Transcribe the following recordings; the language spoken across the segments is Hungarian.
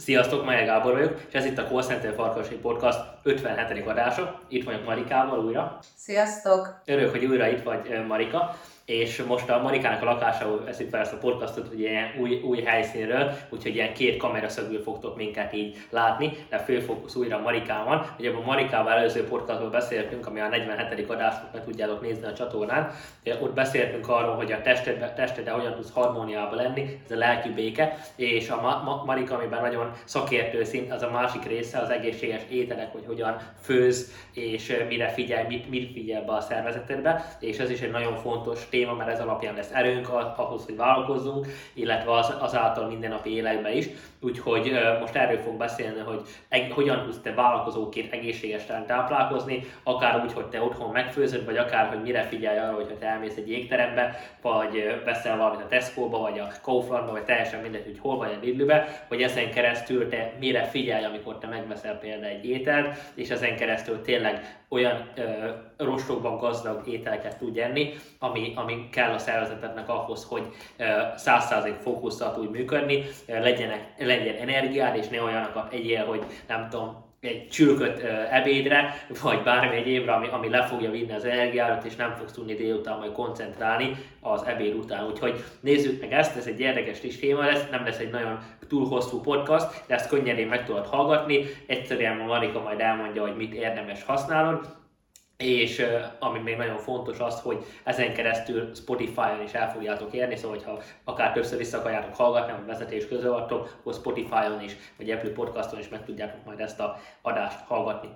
Sziasztok, Maja Gábor vagyok, és ez itt a Call Center Farkasai Podcast 57. adása. Itt vagyok Marikával újra. Sziasztok! Örülök, hogy újra itt vagy Marika és most a Marikának a lakásából veszik fel ezt a podcastot, hogy ilyen új, új helyszínről, úgyhogy ilyen két kameraszögből fogtok minket így látni, de főfókusz újra a Marikán van. Ugye a Marikával előző podcastban beszéltünk, ami a 47. adást meg tudjátok nézni a csatornán. Ott beszéltünk arról, hogy a tested, tested hogyan tudsz harmóniába lenni, ez a lelki béke, és a Ma- Ma- Marika, amiben nagyon szakértő szint, az a másik része, az egészséges ételek, hogy hogyan főz, és mire figyelj, mit, mit figyel be a szervezetedbe, és ez is egy nagyon fontos téma, mert ez alapján lesz erőnk ahhoz, hogy vállalkozzunk, illetve az, azáltal mindennapi életben is. Úgyhogy most erről fog beszélni, hogy eg- hogyan tudsz te vállalkozóként egészségesen táplálkozni, akár úgy, hogy te otthon megfőzöd, vagy akár, hogy mire figyelj arra, hogy te elmész egy étterembe, vagy veszel valamit a Tesco-ba, vagy a Kauflandba, vagy teljesen mindegy, hogy hol vagy a Lidlbe, hogy ezen keresztül te mire figyelj, amikor te megveszel például egy ételt, és ezen keresztül tényleg olyan ö, rostokban gazdag ételeket tud enni, ami, ami kell a szervezetednek ahhoz, hogy százszázalék fókusszal tud működni, legyenek, legyen energiád, és ne olyanokat egyél, hogy nem tudom, egy csülköt ebédre, vagy bármi egyébre, ami, ami le fogja vinni az energiádat, és nem fogsz tudni délután majd koncentrálni az ebéd után. Úgyhogy nézzük meg ezt, ez egy érdekes kis téma lesz, nem lesz egy nagyon túl hosszú podcast, de ezt könnyedén meg tudod hallgatni. Egyszerűen Marika majd elmondja, hogy mit érdemes használnod, és ami még nagyon fontos az, hogy ezen keresztül Spotify-on is el fogjátok érni, szóval ha akár többször vissza akarjátok hallgatni, vagy vezetés közül vagytok, akkor Spotify-on is, vagy Apple Podcaston is meg tudjátok majd ezt a adást hallgatni.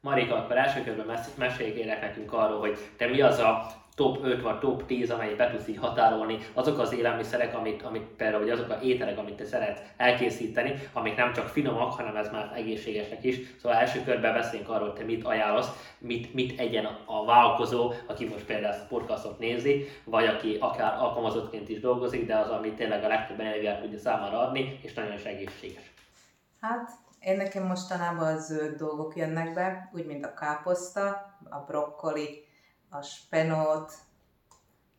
Marika, akkor első körben mesélj nekünk arról, hogy te mi az a top 5 vagy top 10, amelyet be tudsz így határolni, azok az élelmiszerek, amit, amit például, vagy azok az ételek, amit te szeretsz elkészíteni, amik nem csak finomak, hanem ez már egészségesek is. Szóval első körben beszéljünk arról, hogy te mit ajánlasz, mit, mit egyen a vállalkozó, aki most például ezt a podcastot nézi, vagy aki akár alkalmazottként is dolgozik, de az, ami tényleg a legtöbb energiát tudja számára adni, és nagyon is egészséges. Hát, én nekem mostanában a zöld dolgok jönnek be, úgy mint a káposzta, a brokkoli, a spenót,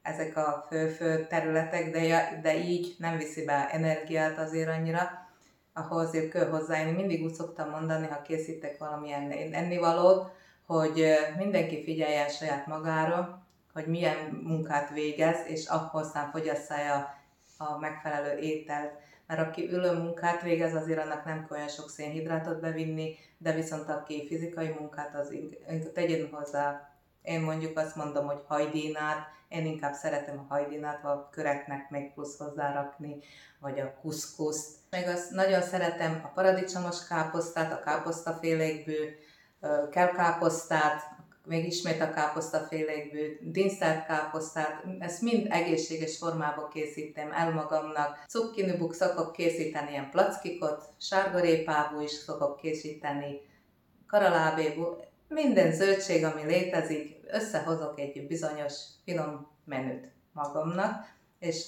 ezek a fő-fő területek, de, de így nem viszi be energiát azért annyira, ahhoz azért kell hozzájönni. Mindig úgy szoktam mondani, ha készítek valamilyen ennivalót, hogy mindenki figyeljen saját magára, hogy milyen munkát végez, és ahhoz aztán fogyasszálja a megfelelő ételt. Mert aki ülő munkát végez, azért annak nem kell olyan sok szénhidrátot bevinni, de viszont aki fizikai munkát, az tegyen hozzá én mondjuk azt mondom, hogy hajdínát, én inkább szeretem a hajdínát, vagy a köreknek még plusz hozzárakni, vagy a kuszkuszt. Meg azt nagyon szeretem a paradicsomos káposztát, a káposztafélékből, kell káposztát, még ismét a káposztafélékből, dinszert káposztát, ezt mind egészséges formába készítem el magamnak. Cukkinibuk szokok készíteni ilyen plackikot, sárgarépából is szokok készíteni, karalábéból, minden zöldség, ami létezik, összehozok egy bizonyos finom menüt magamnak, és,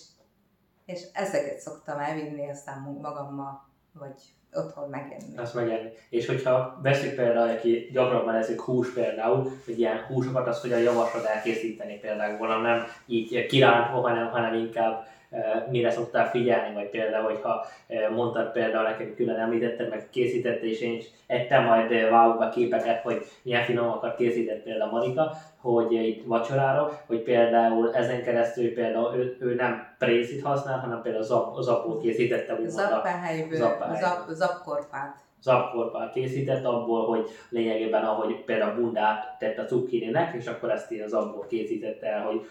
és ezeket szoktam elvinni aztán magammal, vagy otthon megenni. Azt megenni. És hogyha veszik például, aki gyakrabban eszik hús például, hogy ilyen húsokat azt hogyan javaslod elkészíteni például, nem így kirántva, hanem, hanem inkább mire szoktál figyelni, vagy például, hogyha mondtad például nekem külön említetted, meg készítette, és én is ettem majd vágóba képeket, hogy milyen finomakat készített például Marika, hogy itt vacsorára, hogy például ezen keresztül például ő, ő nem prészit használ, hanem például zap, zapót készítette. Zappehelyből, zap, zapkorpát. Zapkorpát készített abból, hogy lényegében ahogy például bundát tett a cukkininek, és akkor ezt így az abból készítette el, hogy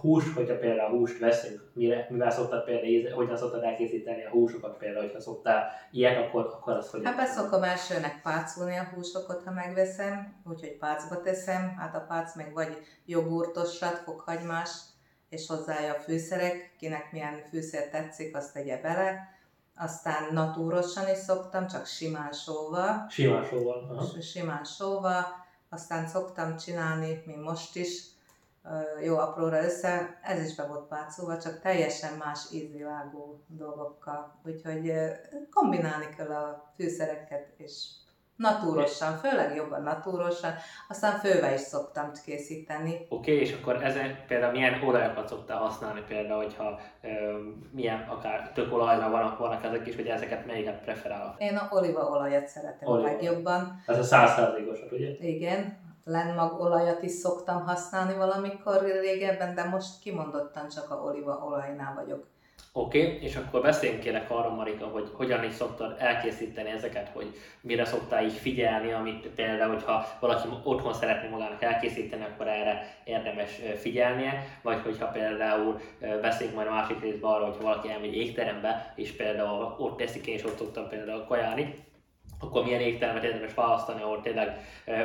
Hús, hogyha például húst veszünk, mire, mivel szoktad például, hogyan szoktad elkészíteni a húsokat például, hogyha szoktál ilyet, akkor, akkor az hogy... Hát beszokom elsőnek pácolni a húsokat, ha megveszem, úgyhogy pácba teszem, hát a pác meg vagy jogurtosat, fokhagymás, és hozzája a fűszerek, kinek milyen fűszer tetszik, azt tegye bele. Aztán natúrosan is szoktam, csak simán sóval. Simán sóval. Aha. Simán sóval. Aztán szoktam csinálni, mint most is, jó apróra össze, ez is be volt pátszóval, csak teljesen más ízvilágú dolgokkal. Úgyhogy kombinálni kell a fűszereket, és Natúrosan, főleg jobban natúrosan, aztán fővel is szoktam készíteni. Oké, okay, és akkor ezen például milyen olajokat szoktál használni például, hogyha ö, milyen akár tök olajra vannak, vannak ezek is, hogy ezeket melyiket preferálok? Én a olívaolajat szeretem Oliva. legjobban. Ez a százszázalékosat, ugye? Igen, lenmag olajat is szoktam használni valamikor régebben, de most kimondottan csak a olívaolajnál vagyok. Oké, okay, és akkor beszéljünk kérek arra, Marika, hogy hogyan is szoktad elkészíteni ezeket, hogy mire szoktál így figyelni, amit például, hogyha valaki otthon szeretné magának elkészíteni, akkor erre érdemes figyelnie, vagy hogyha például beszéljünk majd a másik részben arra, hogy valaki elmegy égterembe, és például ott teszik, én is ott szoktam például kajálni, akkor milyen éttermet érdemes választani, ahol tényleg,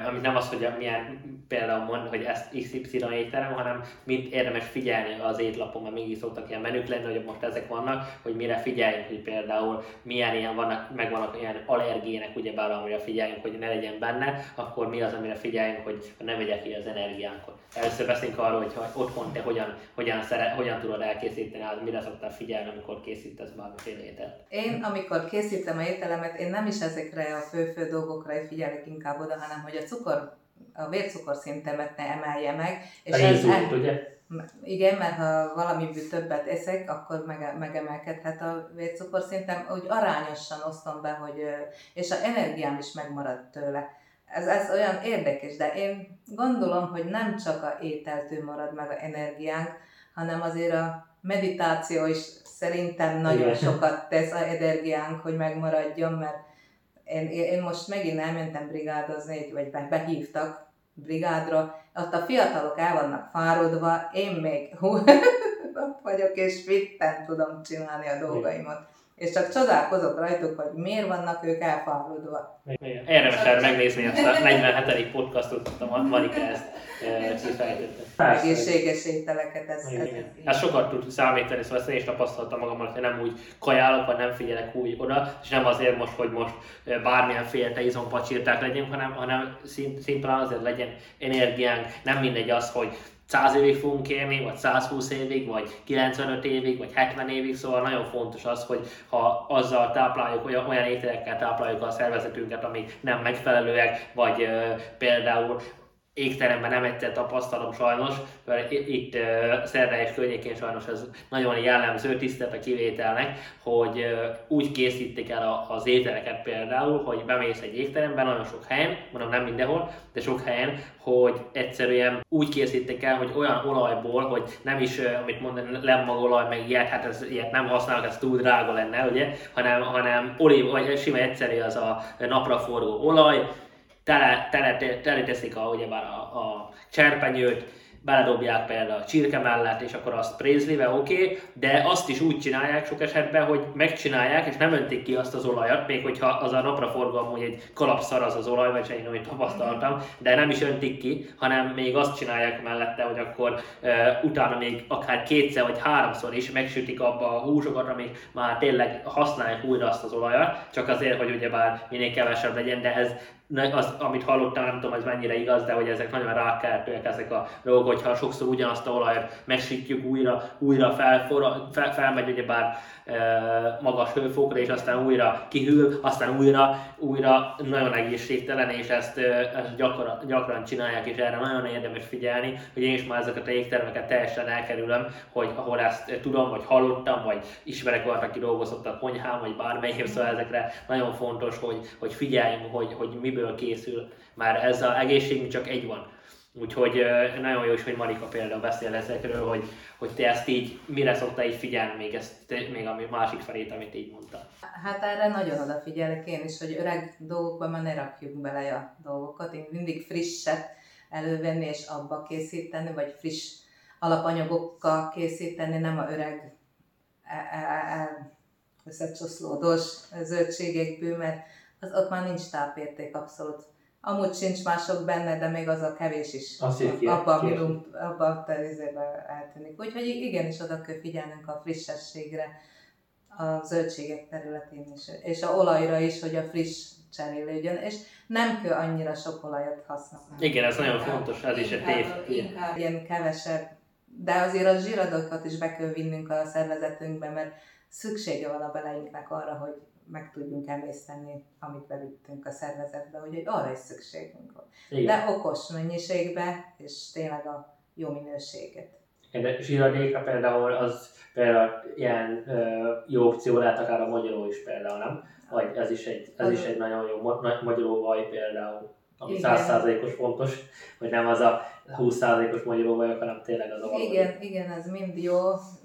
amit nem az, hogy milyen például mond, hogy ezt XY étterem, hanem mit érdemes figyelni az étlapon, mert mégis szoktak ilyen menük lenni, hogy most ezek vannak, hogy mire figyeljünk, hogy például milyen ilyen vannak, meg vannak ilyen allergének, ugyebár amire figyeljünk, hogy ne legyen benne, akkor mi az, amire figyeljünk, hogy ne vegye ki az energiánkat. Először beszélünk arról, hogy otthon te hogyan, hogyan, szeret, hogyan tudod elkészíteni, az mire szoktál figyelni, amikor készítesz bármiféle ételt. Én, amikor készítem a ételemet, én nem is ezekre a fő-fő dolgokra figyelek inkább oda, hanem hogy a cukor, a vércukorszintemet ne emelje meg. És ez el... ugye? Igen, mert ha valamiből többet eszek, akkor mege, megemelkedhet a vércukorszintem, úgy arányosan osztom be, hogy, és a energiám is megmarad tőle. Ez, ez olyan érdekes, de én gondolom, hogy nem csak a ételtől marad meg a energiánk, hanem azért a meditáció is szerintem nagyon Igen. sokat tesz a energiánk, hogy megmaradjon, mert én, én most megint elmentem brigádozni, vagy be, behívtak brigádra, ott a fiatalok el vannak fáradva, én még vagyok, és fitten tudom csinálni a dolgaimat és csak csodálkozok rajtuk, hogy miért vannak ők elfáradva. Érdemes el megnézni azt a 47. podcastot, a Marika ezt e, kifejtette. Egészséges ételeket, ez, Hát sokat tud számítani, szóval ezt én is tapasztaltam magammal, hogy nem úgy kajálok, vagy nem figyelek úgy oda, és nem azért most, hogy most e, bármilyen félte izompacsírták legyünk, hanem, hanem szimplán azért legyen energiánk. Nem mindegy az, hogy 100 évig fogunk élni, vagy 120 évig, vagy 95 évig, vagy 70 évig, szóval nagyon fontos az, hogy ha azzal tápláljuk, olyan, olyan ételekkel tápláljuk a szervezetünket, amik nem megfelelőek, vagy ö, például égteremben nem egyszer tapasztalom sajnos, mert itt Szerda és környékén sajnos ez nagyon jellemző tisztelt a kivételnek, hogy úgy készítik el az ételeket például, hogy bemész egy égteremben nagyon sok helyen, mondom nem mindenhol, de sok helyen, hogy egyszerűen úgy készítik el, hogy olyan olajból, hogy nem is, amit mondani, lemmagolaj, meg ilyet, hát ez, ilyet nem használnak, ez túl drága lenne, ugye, hanem, hanem olív, vagy sima egyszerű az a napraforgó olaj, tele, tele, tele a, ugyebár a, a cserpenyőt, beledobják például a csirke mellett, és akkor azt prézlive, oké, okay, de azt is úgy csinálják sok esetben, hogy megcsinálják, és nem öntik ki azt az olajat, még hogyha az a napra forgalom, hogy egy kalapszar az az olaj, vagy én amit tapasztaltam, de nem is öntik ki, hanem még azt csinálják mellette, hogy akkor uh, utána még akár kétszer vagy háromszor is megsütik abba a húsokat, amik már tényleg használják újra azt az olajat, csak azért, hogy ugyebár minél kevesebb legyen, de ez az, amit hallottam, nem tudom, ez mennyire igaz, de hogy ezek nagyon rákeltőek ezek a dolgok, hogyha sokszor ugyanazt a olajat megsítjük újra, újra felfor, fel, felmegy ugyebár magas hőfokra, és aztán újra kihűl, aztán újra, újra nagyon egészségtelen, és ezt, ezt gyakran, gyakran csinálják, és erre nagyon érdemes figyelni, hogy én is már ezeket a égtermeket teljesen elkerülöm, hogy ahol ezt tudom, vagy hallottam, vagy ismerek valaki, aki dolgozott a konyhán, vagy bármelyik, szóval ezekre nagyon fontos, hogy, hogy figyeljünk, hogy, hogy miből készül, már ez az egészségünk csak egy van Úgyhogy nagyon jó is, hogy Marika például beszél ezekről, hogy, hogy te ezt így, mire szoktál így figyelni még, ezt, még a másik felét, amit így mondta. Hát erre nagyon odafigyelek én is, hogy öreg dolgokba már ne rakjuk bele a dolgokat. Én mindig frisset elővenni és abba készíteni, vagy friss alapanyagokkal készíteni, nem a öreg e, e, e, összecsoszlódós zöldségekből, mert az, ott már nincs tápérték abszolút Amúgy sincs mások benne, de még az a kevés is abban a abba a eltűnik. Úgyhogy igenis oda kell figyelnünk a frissességre a zöldségek területén is, és a olajra is, hogy a friss cserélődjön, és nem kell annyira sok olajat használni. Igen, ez nagyon fontos, ez is egy tév. Inkább ilyen kevesebb, de azért a zsíradokat is be kell vinnünk a szervezetünkbe, mert szüksége van a beleinknek arra, hogy meg tudjunk emészteni, amit bevittünk a szervezetbe, úgyhogy arra is szükségünk van. Igen. De okos mennyiségbe, és tényleg a jó minőséget. De zsíradéka például az például ilyen ö, jó opció lehet akár a magyaró is például, nem? Vagy ez is egy, ez is egy nagyon jó ma- magyaró vaj például, ami. 100%-os fontos, hogy nem az a 20%-os magyaró vaj, hanem tényleg az a valódi. Igen, igen, ez mind jó,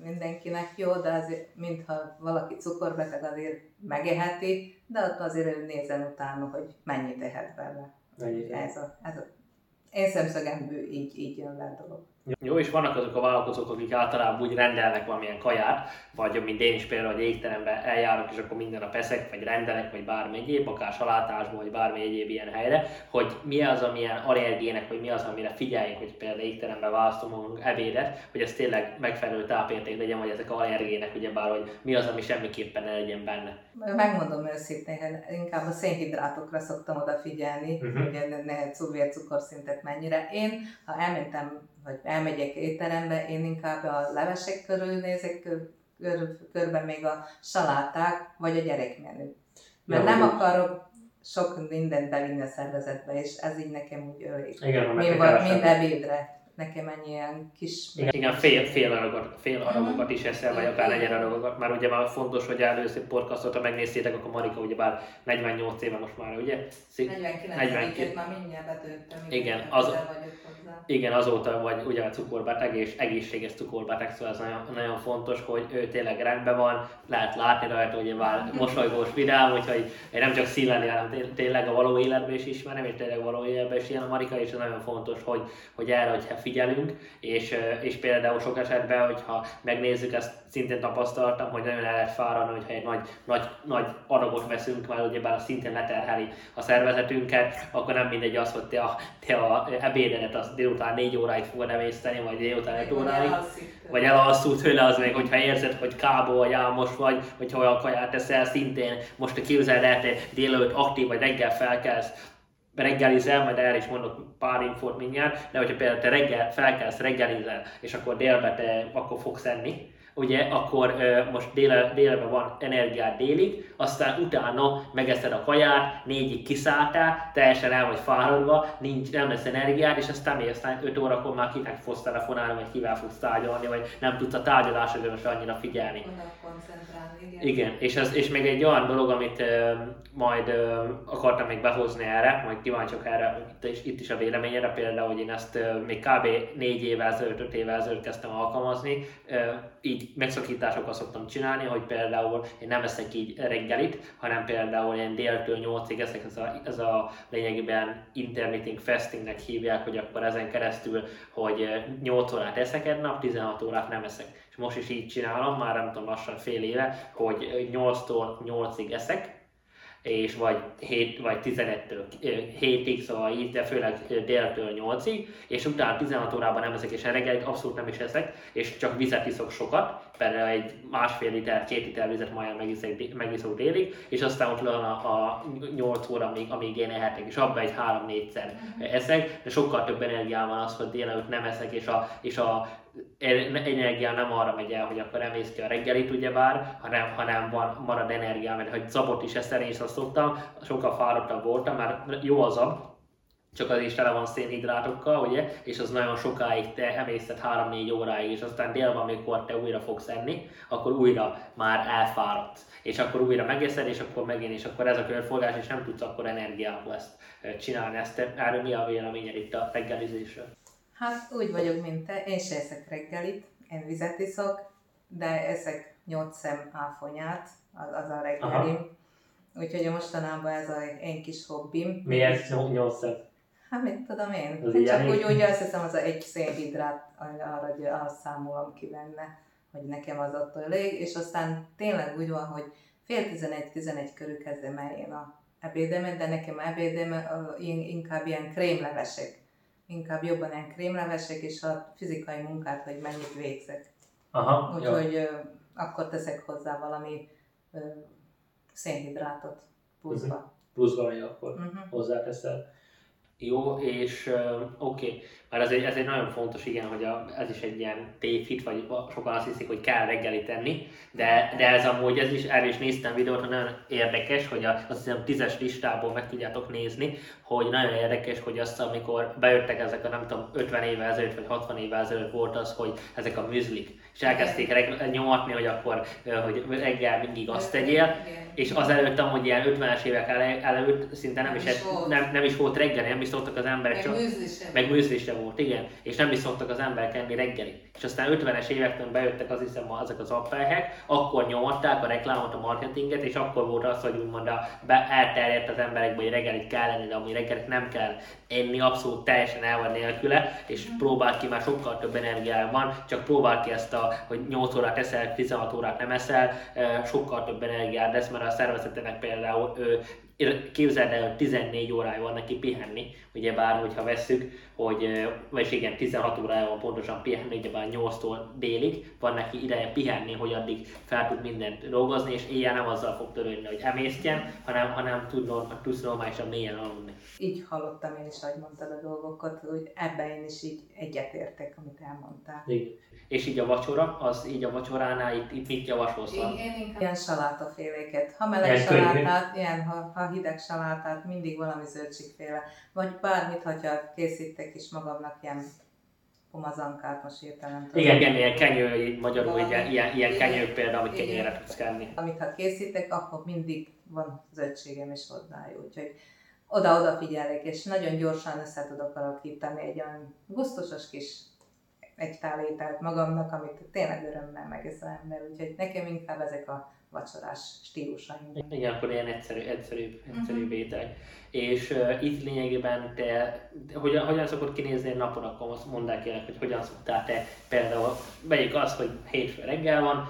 mindenkinek jó, de azért, mintha valaki cukorbeteg azért megeheti, de ott azért nézzen utána, hogy mennyit ehet bele. Mennyit. Ez a, ez a, én szemszögemből így, így jön le a dolog. Jó, és vannak azok a vállalkozók, akik általában úgy rendelnek valamilyen kaját, vagy mint én is például, hogy étterembe eljárok, és akkor minden nap eszek, vagy rendelek, vagy bármi egyéb, akár salátásból, vagy bármi egyéb ilyen helyre, hogy mi az, amilyen allergének, vagy mi az, amire figyeljünk, hogy például étterembe választunk ebédet, hogy ez tényleg megfelelő tápérték legyen, vagy ezek allergének, ugyebár, hogy mi az, ami semmiképpen ne legyen benne. Megmondom őszintén, inkább a szénhidrátokra szoktam odafigyelni, Mhm. uh-huh. hogy ne, ne vércukorszintet mennyire. Én, ha elmentem, vagy elmegyek étterembe, én inkább a levesek körül nézek, kör, kör, körben még a saláták, vagy a gyerekmenü. Mert nem akarok sok mindent bevinni a szervezetbe, és ez így nekem úgy elég. Igen, Mind, kevesebb- vagy, mind ebédre. Nekem ennyi ilyen kis... Igen, igen fél, fél, aragot, fél aragokat is eszel, vagy akár negyed aragokat, mert ugye már fontos, hogy először podcastot, ha megnéztétek, akkor Marika ugyebár 48 éve most már, ugye? Szí- 49 49. már mindjárt betöltöm. Igen, az-. Igen, azóta vagy ugye a cukorbeteg és egészséges cukorbeteg, szóval ez nagyon, nagyon fontos, hogy ő tényleg rendben van, lehet látni rajta, hogy már mosolygós vidám, úgyhogy én nem csak színleni, hanem té- tényleg a való életben is ismerem, és tényleg a való életben is ilyen a Marika, és ez nagyon fontos, hogy, hogy erre, hogyha figyelünk, és, és például sok esetben, hogyha megnézzük, ezt szintén tapasztaltam, hogy nagyon el lehet fáradni, hogyha egy nagy, nagy, nagy adagot veszünk, mert ugyebár az szintén leterheli a szervezetünket, akkor nem mindegy az, hogy te a, te a ebédedet az délután 4 óráig fogod emészteni, vagy délután 5 óráig, vagy elalszul tőle, az még, hogyha érzed, hogy kábó vagy álmos vagy, hogyha olyan kaját teszel, szintén most képzeld el, te délelőtt aktív vagy reggel felkelsz, reggelizel, majd erre is mondok pár infót mindjárt, de hogyha például te reggel felkelsz, reggelizel, és akkor délbe te akkor fogsz enni, ugye, akkor most déle, délben van energiád délig, aztán utána megeszed a kaját, négyig kiszálltál, teljesen el vagy fáradva, nincs, nem lesz energiád, és aztán még aztán 5 órakor már kinek fogsz telefonálni, vagy kivel fogsz tárgyalni, vagy nem tudsz a tárgyalásodra most annyira figyelni. Igen. Igen, és, ez, és még egy olyan dolog, amit ö, majd ö, akartam még behozni erre, majd kíváncsiak erre, itt is, itt is a véleményére, például, hogy én ezt ö, még kb. 4 évvel ezelőtt, 5 évvel ezelőtt kezdtem alkalmazni, ö, így megszakításokat szoktam csinálni, hogy például én nem eszek így reggelit, hanem például én déltől 8-ig eszek, ez a, ez a lényegében intermittent fastingnek hívják, hogy akkor ezen keresztül, hogy ö, 8 órát eszek egy nap, 16 órát nem eszek. És most is így csinálom, már nem tudom, lassan fél éve, hogy 8-tól 8-ig eszek, és vagy 7 vagy 11-től 7-ig, szóval így, de főleg déltől 8-ig, és utána 16 órában nem eszek, és reggelit abszolút nem is eszek, és csak vizet iszok sokat, például egy másfél liter, két liter vizet majd megiszok, megiszok délig, és aztán ott van a, a 8 óra, amíg, amíg én ehetek, és abban egy 3-4-szer eszek, de sokkal több energiám van az, hogy délelőtt nem eszek, és a, és a energia nem arra megy el, hogy akkor emész ki a reggelit ugyebár, hanem, hanem van, marad energiám, mert hogy zabot is eszel, én is azt szoktam, sokkal fáradtabb voltam, mert jó az zab, csak az is tele van szénhidrátokkal, ugye, és az nagyon sokáig te emészted 3-4 óráig, és aztán délben, amikor te újra fogsz enni, akkor újra már elfáradsz, és akkor újra megeszed, és akkor megint, és akkor ez a körforgás, és nem tudsz akkor energiából ezt csinálni. Ezt, erről mi a véleményed itt a reggelizésről? Hát úgy vagyok, mint te. Én se eszek reggelit, én vizet iszok, de eszek 8 szem áfonyát, az, az a reggelim. Úgyhogy mostanában ez a én kis hobbim. Miért 8 Hát mit tudom én? Az Hát csak úgy, úgy azt hiszem, az a egy szénhidrát, arra, hogy azt számolom ki benne, hogy nekem az attól elég, és aztán tényleg úgy van, hogy fél 11-11 körül kezdem el én a ebédemet, de nekem ebédem inkább ilyen krémlevesek. Inkább jobban ilyen krémlevesek, és a fizikai munkát, hogy mennyit végzek. Aha, jó. Úgyhogy ö, akkor teszek hozzá valami ö, szénhidrátot pluszba. pluszban még akkor Uh-huh. hozzáteszel. Jó, és oké, okay. mert ez egy, ez egy nagyon fontos, igen, hogy a, ez is egy ilyen tévhit, vagy sokan azt hiszik, hogy kell reggeli tenni, de, de ez amúgy, ez is, erről is néztem videót, nagyon érdekes, hogy a, azt hiszem tízes listából meg tudjátok nézni, hogy nagyon érdekes, hogy azt, amikor bejöttek ezek a nem tudom, 50 évvel ezelőtt, vagy 60 évvel ezelőtt volt az, hogy ezek a műzlik, és elkezdték reg- nyomatni, hogy akkor hogy reggel mindig azt tegyél, és azelőtt amúgy ilyen 50-es évek előtt szinte nem, nem, is, is volt. nem, nem is volt reggeli, nem is szoktak az emberek meg csak... Meg műzli volt, igen. És nem is szoktak az emberek enni reggeli. És aztán 50-es évektől bejöttek az hiszem ezek az appelhek, akkor nyomatták a reklámot, a marketinget, és akkor volt az, hogy úgymond a, be, elterjedt az emberekbe, hogy reggelit kell lenni, de amúgy reggelit nem kell enni, abszolút teljesen el van nélküle, és mm. próbáld ki, már sokkal több energiája van, csak próbáld ki ezt a, hogy 8 órát eszel, 16 órát nem eszel, sokkal több energiát lesz, mert a szervezetenek például képzeld el, hogy 14 órája van neki pihenni, ugye bár, hogyha vesszük, hogy, vagy igen, 16 órája van pontosan pihenni, ugye bár 8-tól délig van neki ideje pihenni, hogy addig fel tud mindent dolgozni, és éjjel nem azzal fog törődni, hogy emésztjen, hanem, hanem tud, tudsz normálisan mélyen aludni. Így hallottam én is, ahogy mondtad a dolgokat, hogy ebben én is így egyetértek, amit elmondtál. Igen. És így a vacsora, az így a vacsoránál itt, itt mit javasolsz? Én, én inkább ilyen salátaféléket. Ha meleg ilyen salátát, ilyen, ha, ha hideg salátát, mindig valami zöldségféle. Vagy bármit, hogyha készítek is magamnak ilyen pomazankát, most értelem tudom. Igen, igen, ilyen kenyő, magyarul ilyen, ilyen, ilyen kenyő például, amit kenyére tudsz kenni. Amit ha készítek, akkor mindig van zöldségem is hozzá, úgyhogy oda-oda figyelek, és nagyon gyorsan össze tudok alakítani egy olyan gusztusos kis egy tál ételt magamnak, amit tényleg örömmel megeszem ember, úgyhogy nekem inkább ezek a vacsorás stílusaim. Igen, akkor ilyen egyszerű, egyszerűbb, egyszerűbb uh-huh. ételek. És uh, itt lényegében te, hogyan, hogyan szokott kinézni egy napon, akkor azt mondták el, hogy hogyan szoktál te például, vegyük azt, hogy hétfő reggel van,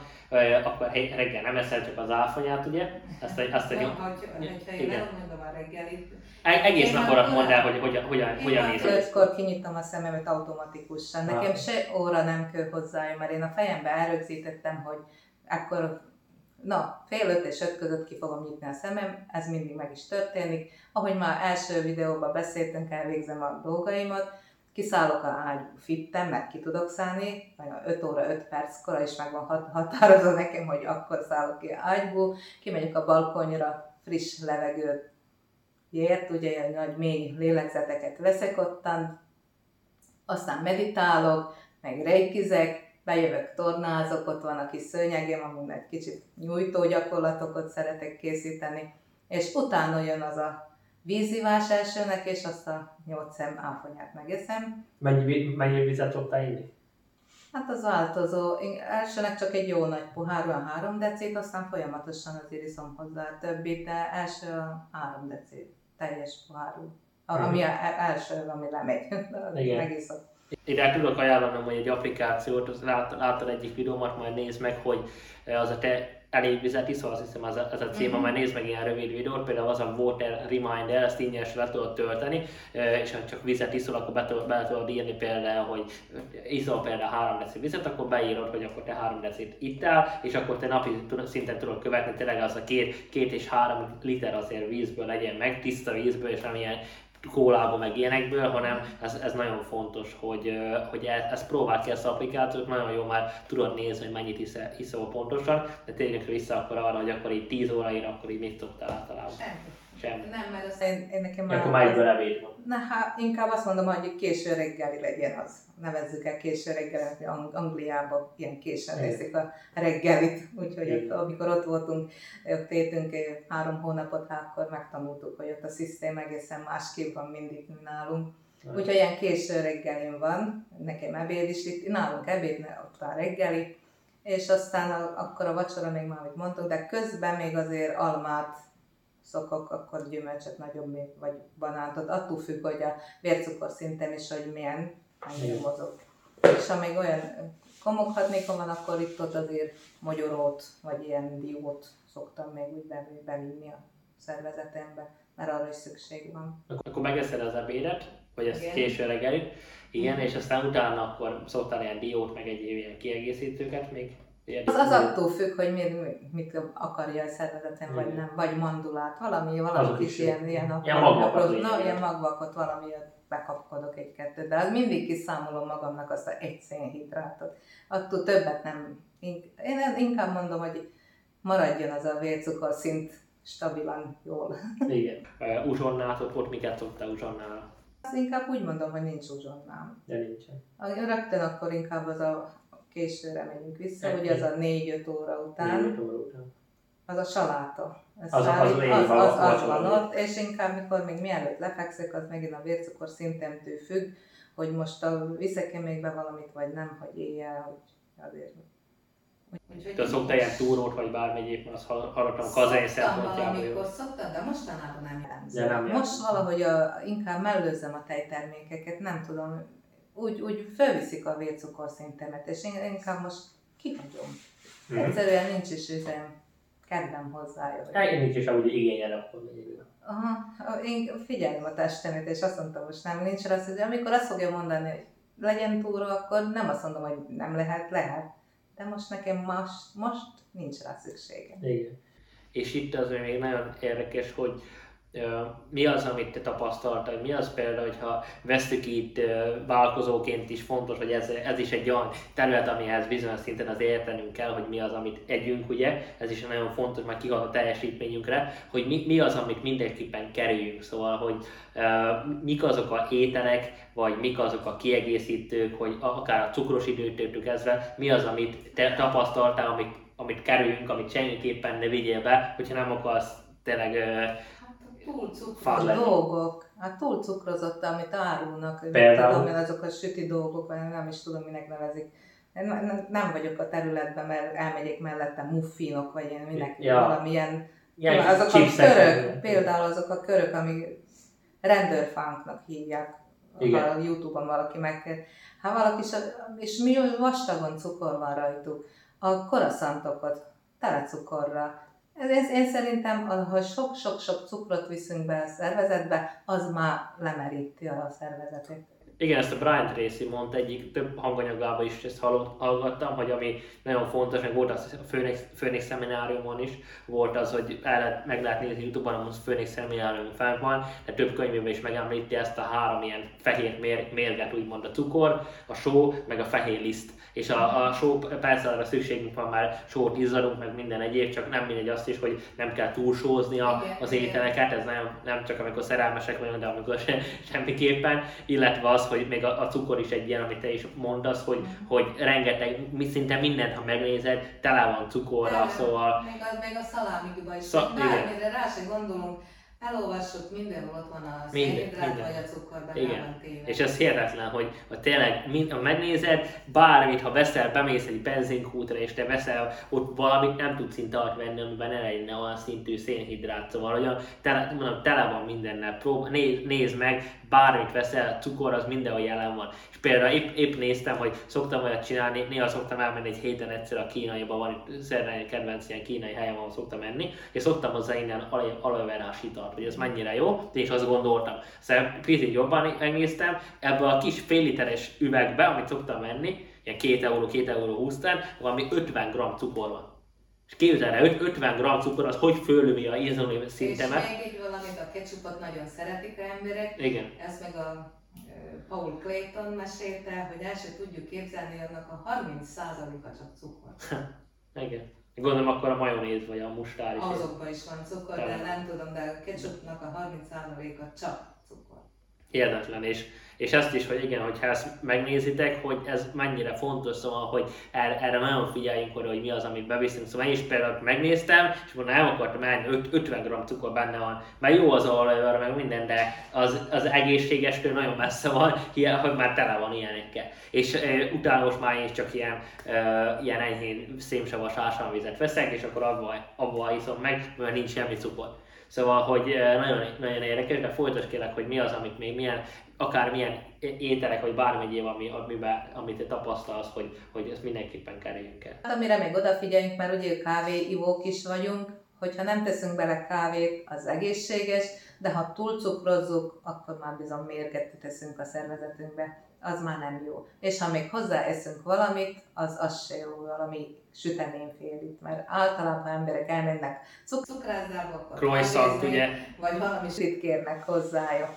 akkor reggel nem eszel csak az áfonyát, ugye? Azt, azt, azt, ja, hogy, hogyha én nem mondom a reggelit. Egész nap napot mondd el, hogy hogyan, hogyan, hogyan néz Ötkor kinyitom a szememet automatikusan. Nekem se óra nem kell hozzá, mert én a fejembe elrögzítettem, hogy akkor na, fél öt és öt között ki fogom nyitni a szemem, ez mindig meg is történik. Ahogy már első videóban beszéltünk, elvégzem a dolgaimat, kiszállok a ágyú fittem, mert ki tudok szállni, vagy 5 óra 5 perckor is meg van határozva nekem, hogy akkor szállok ki a ágyból, kimegyek a balkonra, friss levegőt ért, ugye ilyen nagy mély lélegzeteket veszek ottan, aztán meditálok, meg reikizek, bejövök, tornázok, ott van a kis szőnyegem, amúgy egy kicsit nyújtó gyakorlatokat szeretek készíteni, és utána jön az a vízivás elsőnek, és azt a nyolc szem áfonyát megeszem. Mennyi, mennyi vizet tudtál inni? Hát az változó. Én elsőnek csak egy jó nagy pohár, olyan három decét, aztán folyamatosan azért iszom hozzá többit, de első a három decét teljes pohárú. Ami a, első, ami lemegy, megiszok. Ide tudok ajánlanom, hogy egy applikációt, az láttad egyik videómat, majd nézd meg, hogy az a te elég vizet iszol, azt hiszem az a, az a cím, mm-hmm. majd nézd meg ilyen rövid videót, például az a Water Reminder, ezt ingyenesen le tudod tölteni, és ha csak vizet iszol, akkor be tudod, be tudod írni például, hogy iszol például 3 deci vizet, akkor beírod, hogy akkor te 3 decit ittál, és akkor te napi szinten tudod követni, tényleg az a két, két és három liter azért vízből legyen meg, tiszta vízből, és nem ilyen kólából, meg ilyenekből, hanem ez, ez nagyon fontos, hogy, hogy e, ezt próbáld ki ezt az applikációt, nagyon jó már tudod nézni, hogy mennyit iszol, iszol pontosan, de tényleg vissza akkor arra, hogy akkor így 10 óraira, akkor így mit szoktál általában. Sem. Nem, mert azt én, én nekem már... Akkor már egyből ebéd van. Na hát inkább azt mondom, hogy késő reggeli legyen az. Nevezzük el késő reggeli, hogy Angliában ilyen későn részik a reggelit. Úgyhogy ott, amikor ott voltunk, ott éltünk három hónapot, hát akkor megtanultuk, hogy ott a szisztém egészen másképp van mindig nálunk. Úgyhogy ilyen késő reggelin van, nekem ebéd is itt, nálunk ebéd, ott a reggeli, és aztán a, akkor a vacsora még már, amit mondtuk, de közben még azért almát szokok, akkor gyümölcsöt nagyobb, vagy banátot, attól függ, hogy a vércukor szinten is, hogy milyen, mennyire mozog. És ha még olyan komokhatnékom van, akkor itt ott azért magyarót, vagy ilyen diót szoktam még úgy bevinni a szervezetembe, mert arra is szükség van. Akkor megeszed az ebédet, vagy ezt késő reggelit, igen, és aztán utána akkor szoktál ilyen diót, meg egy ilyen kiegészítőket még Az, az attól függ, hogy mit, mit akarja a szervezeten, vagy nem, vagy mandulát, valami, valami kis ilyen, ilyen, ilyen magvakot, na, ilyen magvakot, valami bekapkodok egy-kettőt, de az mindig kiszámolom magamnak azt a egy szénhidrátot. Attól többet nem, én inkább mondom, hogy maradjon az a vércukorszint stabilan jól. Igen. Uh, uzsonnátot, ott miket szoktál uzsonnál? Azt inkább úgy mondom, hogy nincs uzsonnám. De nincsen. Rögtön akkor inkább az a későre megyünk vissza, hogy az a 4-5 óra után. 4 óra után. Az a saláta. Ez Az- az az, az, a- az a- van ott, és inkább mikor még mielőtt lefekszek, az megint a vércukor szintemtől függ, hogy most a, viszek-e még be valamit, vagy nem, hogy éjjel, hogy azért. Úgyhogy Te szoktál ilyen túrót, vagy bármi egyéb, hall- hallottam kazai szempontjából. valamikor szoktam, de mostanában nem jellemző. Nem Most jellemző. valahogy a, inkább mellőzem a tejtermékeket, nem tudom, úgy, úgy fölviszik a vércukorszintemet, és én inkább most kihagyom. Mhm. Egyszerűen nincs is üzem, kedvem hozzája. Hát én nincs is úgy igényel akkor. Aha, én figyelem a testemet, és azt mondtam, most nem, nincs rá, hogy amikor azt fogja mondani, hogy legyen túra, akkor nem azt mondom, hogy nem lehet, lehet. De most nekem most, most nincs rá szükségem. Igen. És itt az még nagyon érdekes, hogy mi az, amit te tapasztaltál, mi az például, hogyha vesztük itt vállalkozóként is fontos, hogy ez, ez is egy olyan terület, amihez bizonyos szinten az értenünk kell, hogy mi az, amit együnk, ugye, ez is nagyon fontos, már kihat a teljesítményünkre, hogy mi, mi az, amit mindenképpen kerüljünk, szóval, hogy mik azok a ételek, vagy mik azok a kiegészítők, hogy akár a cukros időtől kezdve, mi az, amit te tapasztaltál, amit, amit kerüljünk, amit semmiképpen ne vigyél be, hogyha nem akarsz tényleg túl Fád cukros lenni. dolgok, hát túl cukrozott, amit árulnak, Például? tudom, én azok a süti dolgok, vagy nem is tudom, minek nevezik. Én nem- vagyok a területben, mert elmegyek mellette muffinok, vagy ilyen minek, Ja. valamilyen ilyen azok a körök, például azok a körök, ami rendőrfánknak hívják, Igen. ha a Youtube-on valaki meg Hát valaki is, és mi vastagon cukor van rajtuk. A koraszantokat tele cukorra. Ez, én szerintem, ha sok-sok-sok cukrot viszünk be a szervezetbe, az már lemeríti a szervezetet. Igen, ezt a Brian Tracy mondta egyik több hanganyagában is, ezt hallott, hallgattam, hogy ami nagyon fontos, meg volt az a Phoenix, Phoenix szemináriumon is, volt az, hogy el lehet, meg lehet nézni Youtube-on, a Phoenix szeminárium fenn van, de több könyvében is megemlíti ezt a három ilyen fehér mér, mérget, úgymond a cukor, a só, meg a fehér liszt. És a, a só, persze arra szükségünk van már sót izzadunk, meg minden egyéb, csak nem mindegy azt is, hogy nem kell túlsózni a, az ételeket, ez nem, nem csak amikor szerelmesek vagyunk, de amikor se, semmiképpen, illetve az, hogy még a, a cukor is egy ilyen, amit te is mondasz, hogy, hogy rengeteg, szinte mindent, ha megnézed, tele van cukorra, szóval Még a, még a szalámikba is, Szá- bármire rá se gondolunk, elolvassuk, mindenhol ott van a szénhidrát, vagy a cukor benne Igen. van téve. És ez hihetetlen, hogy, hogy tényleg, mind, ha megnézed, bármit, ha veszel, bemész egy benzinkútra, és te veszel ott valamit, nem tudsz szinte olyat venni, amiben ne lenne olyan szintű szénhidrát, szóval olyan, tele, mondom, tele van mindennel, Prób- néz, nézd meg, bármit veszel, cukor az mindenhol jelen van. És például épp, épp néztem, hogy szoktam olyat csinálni, néha szoktam elmenni egy héten egyszer a kínaiba, van itt egy kedvenc ilyen kínai helyen, ahol szoktam menni, és szoktam hozzá innen aloe- italt, hogy ez mennyire jó, és azt gondoltam. Szóval picit jobban megnéztem, ebbe a kis fél literes üvegbe, amit szoktam venni, ilyen 2 euró, 2 euró 20 valami 50 g cukor van. És képzeld el, öt- 50 g cukor, az hogy fölövi a És szintemet. még egy valamit, a ketchupot nagyon szeretik a emberek, Igen. ezt meg a Paul Clayton mesélte, hogy el se tudjuk képzelni, annak a 30%-a csak cukor. Igen. Gondolom akkor a majonéz vagy a mustár is. Azokban is van cukor, de nem tudom, de a ketchupnak a 30%-a csak. Hihetetlen, és, és ezt is, hogy igen, hogyha ezt megnézitek, hogy ez mennyire fontos, szóval, hogy erre, erre nagyon figyeljünk oda, hogy mi az, amit beviszünk. Szóval én is például megnéztem, és akkor nem akartam öt- 50 g cukor benne van, mert jó az olajra, meg minden, de az, az egészségestől nagyon messze van, ilyen, hogy már tele van ilyenekkel. És e, utána most már én is csak ilyen, e, ilyen enyhén szémsavas ásványvizet veszek, és akkor abba, abba iszom meg, mert nincs semmi cukor. Szóval, hogy eh, nagyon, nagyon érdekes, de folytasd kérlek, hogy mi az, amit még milyen, akár milyen ételek, vagy bármi egyéb, ami, amiben, amit te tapasztalsz, hogy, hogy ezt mindenképpen kerüljünk el. Hát amire még odafigyeljünk, mert ugye kávéivók is vagyunk, hogyha nem teszünk bele kávét, az egészséges, de ha túl cukrozzuk, akkor már bizony mérget teszünk a szervezetünkbe. Az már nem jó. És ha még hozzáeszünk valamit, az az se jó, valami süteményfélit, mert általában emberek elmennek cukrászdába, Croissant, ugye? Vagy valami süt kérnek hozzájuk.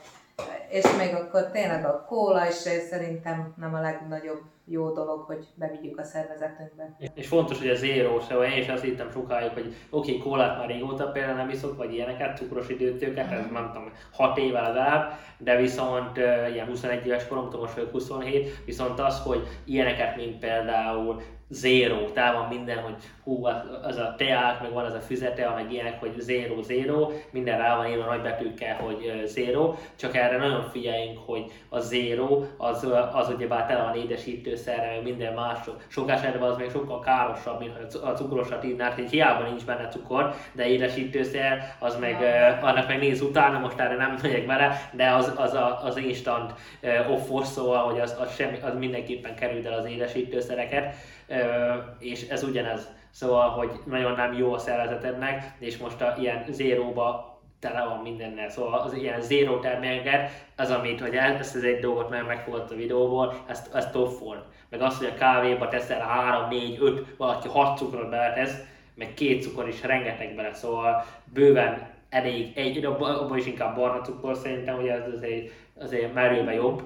És még akkor tényleg a kóla is szerintem nem a legnagyobb jó dolog, hogy bevigyük a szervezetünkbe. És fontos, hogy a zéró, szóval én is azt hittem sokáig, hogy oké, okay, kólát már régóta például nem iszok, vagy ilyeneket, cukros időtőket, ez nem tudom, 6 éve legalább, de viszont ilyen 21 éves koromtól most vagyok 27, viszont az, hogy ilyeneket, mint például zero, tá van minden, hogy hú, az a teák, meg van az a füzete, meg ilyenek, hogy zero, zero, minden rá van írva nagybetűkkel, hogy zero, csak erre nagyon figyeljünk, hogy a zero, az, az ugyebár tele van édesítőszerrel, meg minden más, sok esetben az még sokkal károsabb, mint a cukrosat írnád, hogy hiába nincs benne cukor, de édesítőszer, az meg, annak meg néz utána, most erre nem megyek bele, de az, az, a, az instant off szóval, hogy az, az, semmi, az mindenképpen került el az édesítőszereket és ez ugyanez. Szóval, hogy nagyon nem jó a szervezetednek, és most a ilyen zéróba tele van mindennel. Szóval az ilyen zero terméket, az amit, hogy ezt az egy dolgot nagyon megfogott a videóból, ezt, ezt top form. Meg az, hogy a kávéba teszel 3, 4, 5, valaki 6 cukrot beletesz, meg két cukor is rengeteg bele, szóval bőven elég, egy, abban is inkább barna cukor szerintem, hogy ez azért, azért merőbe jobb,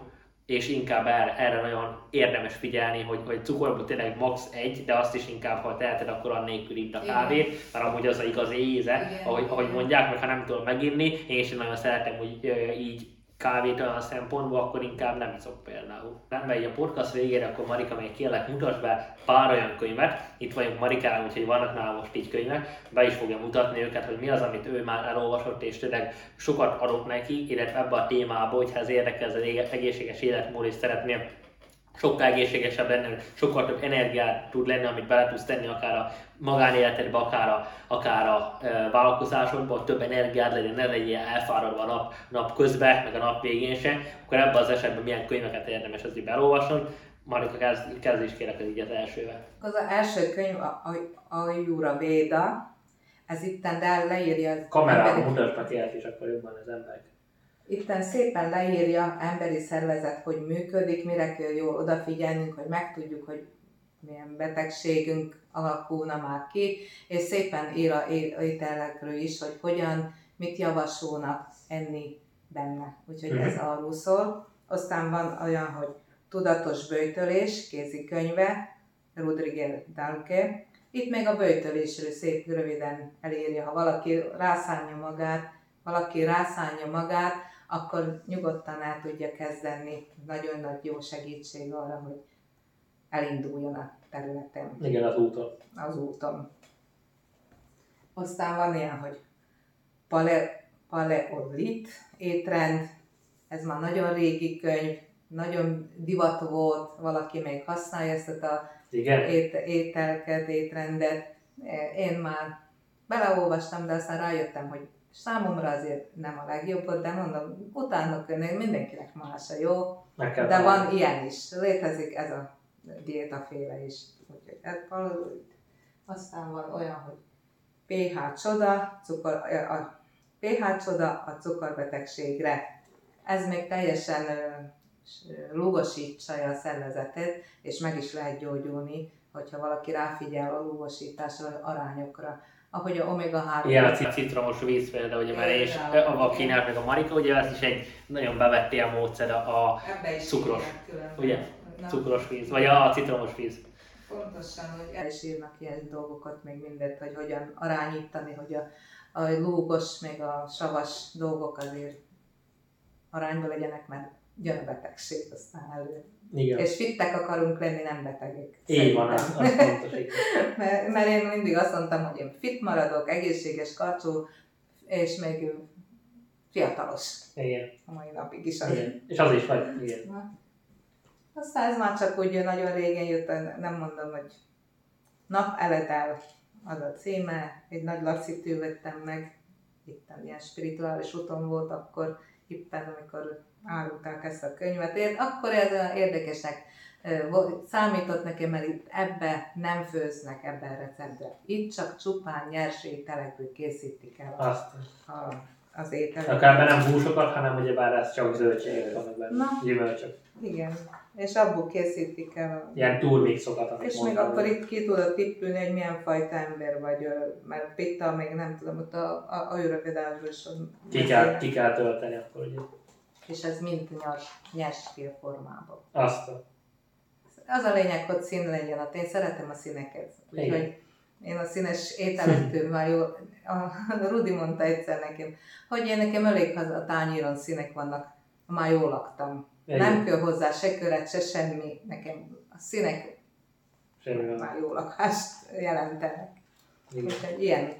és inkább erre, erre nagyon érdemes figyelni, hogy, hogy cukorból tényleg max. egy, de azt is inkább, ha teheted, akkor annélkül itt a kávét, mert amúgy az a igazi éze, Igen. ahogy, ahogy mondják, meg ha nem tudom meginni, én is nagyon szeretem, hogy így kávét olyan szempontból, akkor inkább nem iszok például. Nem megy a podcast végére, akkor Marika még kérlek mutass be pár olyan könyvet. Itt vagyunk Marikával, úgyhogy vannak nálam most így könyvek. Be is fogja mutatni őket, hogy mi az, amit ő már elolvasott, és tényleg sokat adott neki, illetve ebbe a témába, hogyha ez érdekel az egészséges életmód, és szeretnél sokkal egészségesebb lenni, sokkal több energiát tud lenni, amit bele tudsz tenni akár a magánéletedbe, akár a, akár a e, vállalkozásodba, több energiád legyen, ne legyél elfáradva a nap, nap közben, meg a nap végén sem, akkor ebben az esetben milyen könyveket érdemes azért elolvasni. Marika, kezd, kezd is kérek így az elsővel. Az, az első könyv a, a, a Jura Véda, ez itt de leírja... Kamerában mutatnak ilyet is, akkor jobban az emberek. Itten szépen leírja emberi szervezet, hogy működik, mire kell jól odafigyelnünk, hogy megtudjuk, hogy milyen betegségünk alakulna már ki, és szépen ír a ételekről is, hogy hogyan, mit javasolnak enni benne. Úgyhogy ez mhm. arról szól. Aztán van olyan, hogy Tudatos bőjtölés, kézikönyve, Rudriger Dalke. Itt még a bőjtölésről szép röviden elírja, ha valaki rászánja magát, valaki rászánja magát, akkor nyugodtan el tudja kezdeni. Nagyon nagy jó segítség arra, hogy elinduljon a területen. Igen, az úton. Az úton. Aztán van ilyen, hogy pale, paleolit étrend, ez már nagyon régi könyv, nagyon divat volt, valaki még használja ezt a Igen. Ét, ételket, étrendet. Én már beleolvastam, de aztán rájöttem, hogy számomra azért nem a legjobb, de mondom, utána könnyű, mindenkinek más a jó, de van van ilyen is, létezik ez a diétaféle is. Úgyhogy ez valahogy. Aztán van olyan, hogy pH csoda, cukor, a pH csoda a cukorbetegségre. Ez még teljesen lúgosítsa a szervezetet, és meg is lehet gyógyulni, hogyha valaki ráfigyel a lúgosításra, arányokra ahogy a omega-3. Igen, a citromos víz például, ugye, mert és a kínált meg a Marika, ugye ez is egy nagyon bevett ilyen módszer a, a cukros, ugye, Na. cukros víz, vagy a citromos víz. Pontosan, hogy el is írnak ilyen dolgokat, még mindet, hogy hogyan arányítani, hogy a, a lúgos, még a savas dolgok azért arányban legyenek, mert jön a betegség aztán elő. Igen. És fittek akarunk lenni, nem betegek. Így van, az, az fontos. mert, mert én mindig azt mondtam, hogy én fit maradok, egészséges, karcsú, és még fiatalos. Igen. A mai napig is az. Igen. És az is vagy. Igen. Na. Aztán ez már csak úgy nagyon régen jött, nem mondom, hogy nap eletel az a címe, egy nagy lacitű vettem meg, itt ilyen spirituális úton volt, akkor éppen amikor árulták ezt a könyvet. Én, akkor ez érdekesnek számított nekem, mert itt ebbe nem főznek ebben a receptbe. Itt csak csupán nyers ételekből készítik el a, a, az ételek. Akár nem húsokat, hanem ugyebár ez csak zöldségek vannak benne, gyümölcsök. Igen. És abból készítik el. Ilyen turmixokat, És még mondtam. akkor itt ki tudod tippülni, hogy milyen fajta ember vagy, mert Pitta még nem tudom, ott a, a, a őrövedásból is Ki kell, ki kell tölteni akkor ugye. És ez mind nyers, nyers formában. Azt a... Az a lényeg, hogy szín legyen ott. Én szeretem a színeket. Úgyhogy én a színes ételektől már jó. A Rudi mondta egyszer nekem, hogy én nekem elég, ha a tányéron színek vannak, már jól laktam. Nem kell hozzá se köret, se semmi. Nekem a színek Semmi már jó lakást jelentenek. Igen. Úgyhogy ilyen,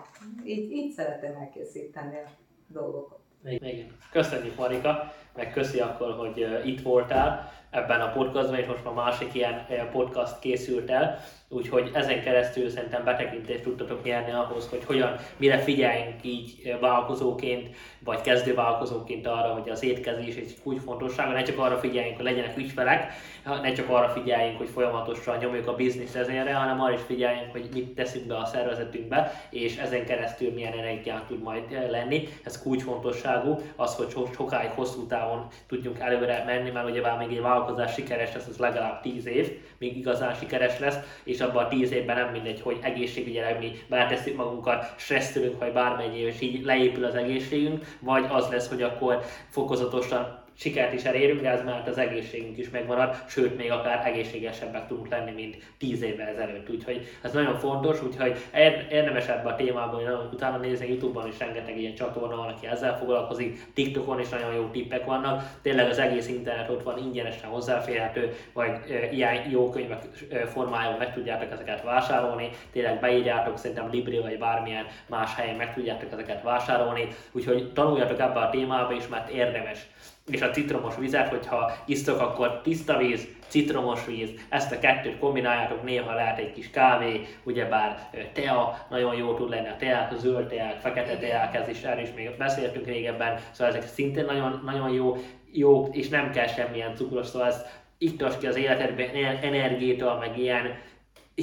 így, így szeretem elkészíteni a dolgokat. Igen. Köszönjük Marika, meg köszi akkor, hogy itt voltál ebben a podcastban, és most már másik ilyen podcast készült el, úgyhogy ezen keresztül szerintem betekintést tudtatok nyerni ahhoz, hogy hogyan, mire figyeljünk így vállalkozóként, vagy kezdő vállalkozóként arra, hogy az étkezés egy kulcsfontossága, ne csak arra figyeljünk, hogy legyenek ügyfelek, ne csak arra figyeljünk, hogy folyamatosan nyomjuk a biznisz ezérre, hanem arra is figyeljünk, hogy mit teszünk be a szervezetünkbe, és ezen keresztül milyen energiánk tud majd lenni. Ez kulcsfontosságú, az, hogy so- sokáig, hosszú távon tudjunk előre menni, mert ugyebár még egy vállalkozás sikeres lesz, az legalább 10 év, még igazán sikeres lesz, és abban a 10 évben nem mindegy, hogy egészségügyileg mi beletesszük magunkat, stresszülünk, vagy bármennyi, és így leépül az egészségünk, vagy az lesz, hogy akkor fokozatosan sikert is elérünk, de ez már az egészségünk is megmarad, sőt, még akár egészségesebbek tudunk lenni, mint 10 évvel ezelőtt. Úgyhogy ez nagyon fontos, úgyhogy ér- érdemes ebben a témában utána nézni, Youtube-ban is rengeteg ilyen csatorna van, aki ezzel foglalkozik, TikTokon is nagyon jó tippek vannak, tényleg az egész internet ott van ingyenesen hozzáférhető, vagy ilyen jó könyvek formájában meg tudjátok ezeket vásárolni, tényleg beírjátok, szerintem Libri vagy bármilyen más helyen meg tudjátok ezeket vásárolni, úgyhogy tanuljatok ebbe a témába is, mert érdemes és a citromos vizet, hogyha isztok, akkor tiszta víz, citromos víz, ezt a kettőt kombináljátok, néha lehet egy kis kávé, ugyebár tea, nagyon jó tud lenni a teák, a zöld teák, fekete teák, ez is, erről is még beszéltünk régebben, szóval ezek szintén nagyon, nagyon jó, jó, és nem kell semmilyen cukros, szóval ezt ittas ki az életedben ener- energiától, meg ilyen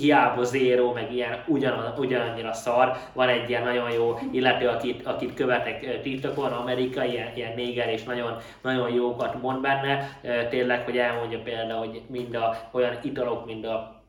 hiába zéró, meg ilyen ugyan, ugyanannyira szar. Van egy ilyen nagyon jó illető, akit, akit követek TikTokon, Amerika, ilyen, ilyen néger, és nagyon, nagyon jókat mond benne. Tényleg, hogy elmondja például, hogy mind a, olyan italok, mind a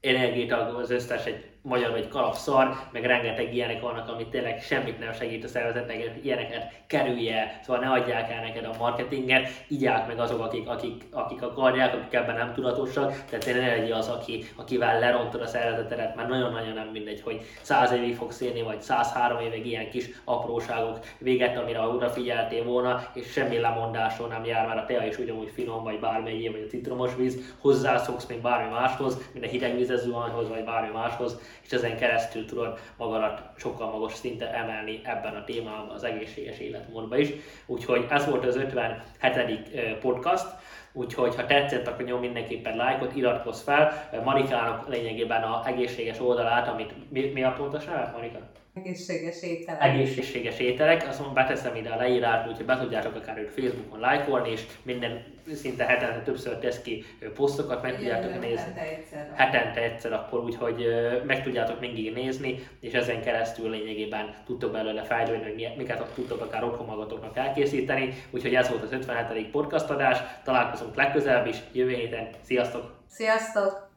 energiátag, az összes egy magyar vagy kalap szar, meg rengeteg ilyenek vannak, amit tényleg semmit nem segít a szervezetnek, ilyeneket kerülje szóval ne adják el neked a marketinget, igyák meg azok, akik, akik, akik akarják, akik ebben nem tudatosak, tehát tényleg ne legyél az, aki, akivel lerontod a szervezetedet, mert nagyon-nagyon nem mindegy, hogy száz évig fogsz élni, vagy 103 évig ilyen kis apróságok véget, amire odafigyeltél volna, és semmi lemondásról nem jár, mert a tea is ugyanúgy finom, vagy bármelyé, vagy a citromos víz, hozzászoksz még bármi máshoz, mint a hideg vízes zuhanyhoz, vagy bármi máshoz, és ezen keresztül tudod magadat sokkal magas szinten emelni ebben a témában, az egészséges életmódban is. Úgyhogy ez volt az 57. ö, podcast, Úgyhogy ha tetszett, akkor nyom mindenképpen lájkot, iratkozz fel. Marikának lényegében a egészséges oldalát, amit mi, mi a pontos neve, Marika? Egészséges ételek. Egészséges ételek, azt mondom, beteszem ide a leírást, úgyhogy be tudjátok akár őt Facebookon lájkolni, és minden szinte hetente többször tesz ki posztokat, meg tudjátok nézni hetente egyszer. hetente egyszer akkor úgy, hogy ö, meg tudjátok mindig nézni, és ezen keresztül lényegében tudtok belőle fejlődni, hogy mi- miket tudtok akár otthon magatoknak elkészíteni. Úgyhogy ez volt az 57. podcast adás, találkozunk legközelebb is, jövő héten, sziasztok! Sziasztok!